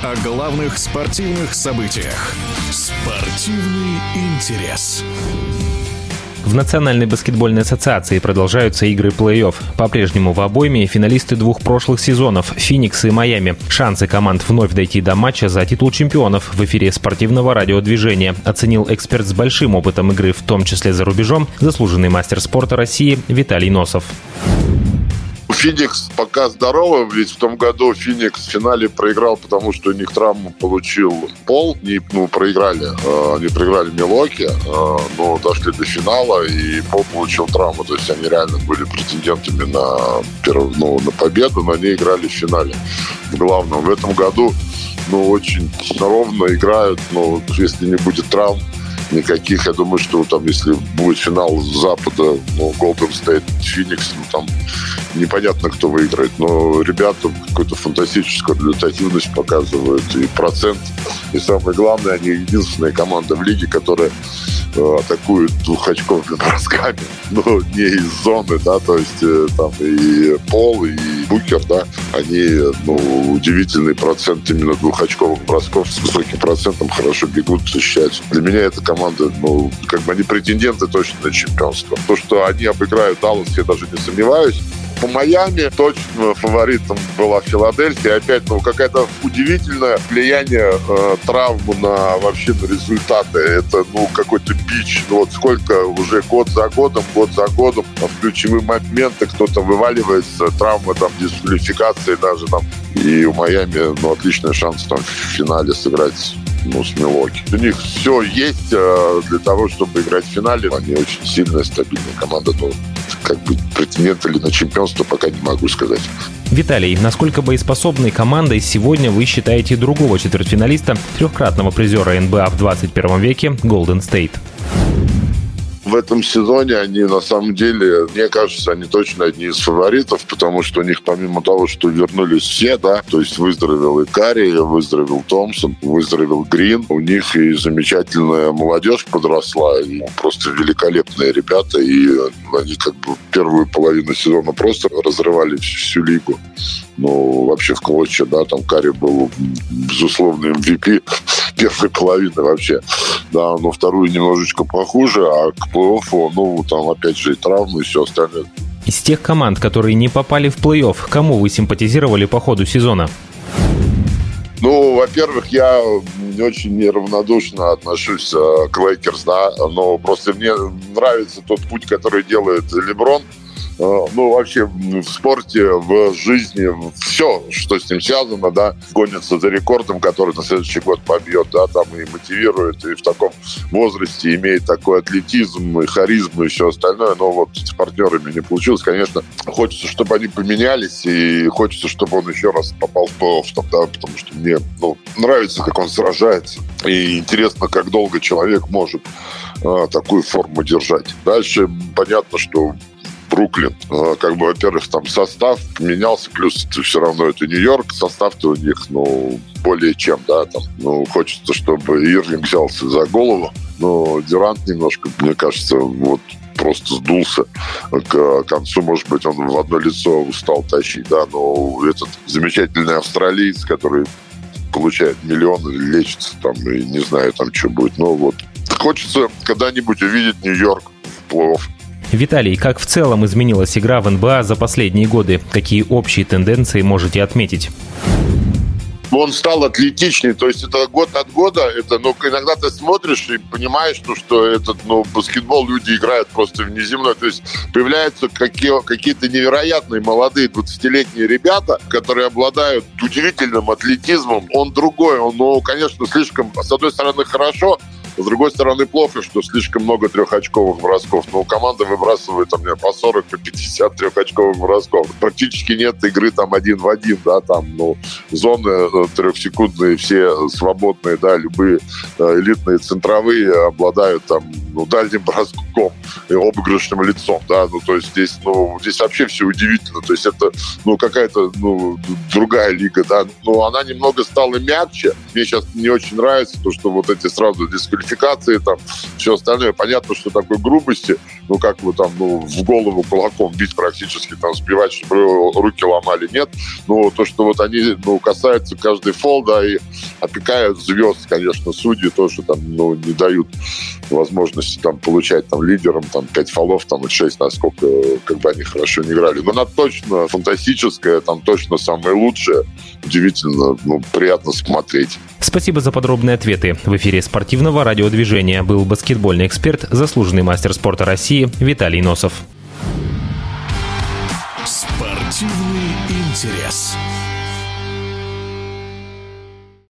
О главных спортивных событиях. Спортивный интерес. В Национальной баскетбольной ассоциации продолжаются игры плей-офф. По-прежнему в обойме финалисты двух прошлых сезонов – Феникс и Майами. Шансы команд вновь дойти до матча за титул чемпионов в эфире спортивного радиодвижения оценил эксперт с большим опытом игры, в том числе за рубежом, заслуженный мастер спорта России Виталий Носов. Феникс пока здорово, ведь в том году Феникс в финале проиграл, потому что у них травму получил Пол, не, ну, проиграли, э, они проиграли Милоки, э, но дошли до финала, и Пол получил травму, то есть они реально были претендентами на, перв, ну, на победу, но они играли в финале в главном. В этом году ну, очень ровно играют, но если не будет травм, никаких. Я думаю, что там, если будет финал Запада, ну, Golden State, Phoenix, ну, там непонятно, кто выиграет. Но ребята какую-то фантастическую результативность показывают. И процент. И самое главное, они единственная команда в лиге, которая атакует двухочковыми бросками. Ну, не из зоны, да, то есть э, там и Пол, и Букер, да, они, ну, удивительный процент именно двухочковых бросков с высоким процентом хорошо бегут, защищаются. Для меня эта команда, ну, как бы они претенденты точно на чемпионство. То, что они обыграют Даллас, я даже не сомневаюсь по Майами точно фаворитом была Филадельфия. Опять, ну, какая-то удивительное влияние э, травмы на вообще на результаты. Это, ну, какой-то бич. Ну, вот сколько уже год за годом, год за годом в ключевые моменты кто-то вываливается, травма, там, дисквалификации даже там. И у Майами, ну, отличный шанс там в финале сыграть ну, с Милоки. У них все есть э, для того, чтобы играть в финале. Они очень сильная, стабильная команда. Но как бы претендент или на чемпионство пока не могу сказать. Виталий, насколько боеспособной командой сегодня вы считаете другого четвертьфиналиста, трехкратного призера НБА в 21 веке Golden State? В этом сезоне они на самом деле, мне кажется, они точно одни из фаворитов, потому что у них помимо того, что вернулись все, да, то есть выздоровел и Карри, выздоровел Томпсон, выздоровел Грин, у них и замечательная молодежь подросла, и просто великолепные ребята, и они как бы первую половину сезона просто разрывали всю лигу ну, вообще в клочья, да, там Карри был безусловно MVP первой половины вообще, да, но вторую немножечко похуже, а к плей-оффу, ну, там опять же и травмы и все остальное. Из тех команд, которые не попали в плей-офф, кому вы симпатизировали по ходу сезона? Ну, во-первых, я не очень неравнодушно отношусь э, к Лейкерс, да, но просто мне нравится тот путь, который делает Леброн – ну, вообще в спорте, в жизни, все, что с ним связано, да, гонится за рекордом, который на следующий год побьет, да, там и мотивирует, и в таком возрасте имеет такой атлетизм, и харизму, и все остальное, но вот с партнерами не получилось, конечно, хочется, чтобы они поменялись, и хочется, чтобы он еще раз попал в плей-офф, да, потому что мне, ну, нравится, как он сражается, и интересно, как долго человек может а, такую форму держать. Дальше понятно, что Бруклин. А, как бы, во-первых, там состав менялся, плюс это все равно это Нью-Йорк, состав-то у них, ну, более чем, да, там, ну, хочется, чтобы Ирвинг взялся за голову, но Дюрант немножко, мне кажется, вот просто сдулся к концу. Может быть, он в одно лицо устал тащить, да, но этот замечательный австралиец, который получает миллионы, лечится там, и не знаю, там что будет. Но вот хочется когда-нибудь увидеть Нью-Йорк в плей-офф. Виталий, как в целом изменилась игра в НБА за последние годы? Какие общие тенденции можете отметить? он стал атлетичнее. То есть это год от года. Это, ну, иногда ты смотришь и понимаешь, что, что этот, ну, баскетбол люди играют просто внеземно. То есть появляются какие, какие-то невероятные молодые 20-летние ребята, которые обладают удивительным атлетизмом. Он другой. Он, ну, конечно, слишком, с одной стороны, хорошо, с другой стороны, плохо, что слишком много трехочковых бросков. Но команда выбрасывает там, по 40, по 50 трехочковых бросков. Практически нет игры там один в один, да, там, ну, зоны э, трехсекундные все свободные, да, любые э, элитные центровые обладают там, ну, дальним броском и обыгрышным лицом, да, ну, то есть здесь, ну, здесь вообще все удивительно, то есть это, ну, какая-то, ну, другая лига, да, но она немного стала мягче, мне сейчас не очень нравится то, что вот эти сразу дисквалификации квалификации, там, все остальное. Понятно, что такой грубости ну, как бы там, ну, в голову кулаком бить практически, там, сбивать, чтобы руки ломали, нет. Но то, что вот они, ну, касаются каждый фол, да, и опекают звезд, конечно, судьи тоже там, ну, не дают возможности там получать там лидерам там 5 фолов, там и 6, насколько как бы они хорошо не играли. Но она точно фантастическая, там точно самое лучшее. Удивительно, ну, приятно смотреть. Спасибо за подробные ответы. В эфире спортивного радиодвижения был баскетбольный эксперт, заслуженный мастер спорта России Виталий Носов. Спортивный интерес.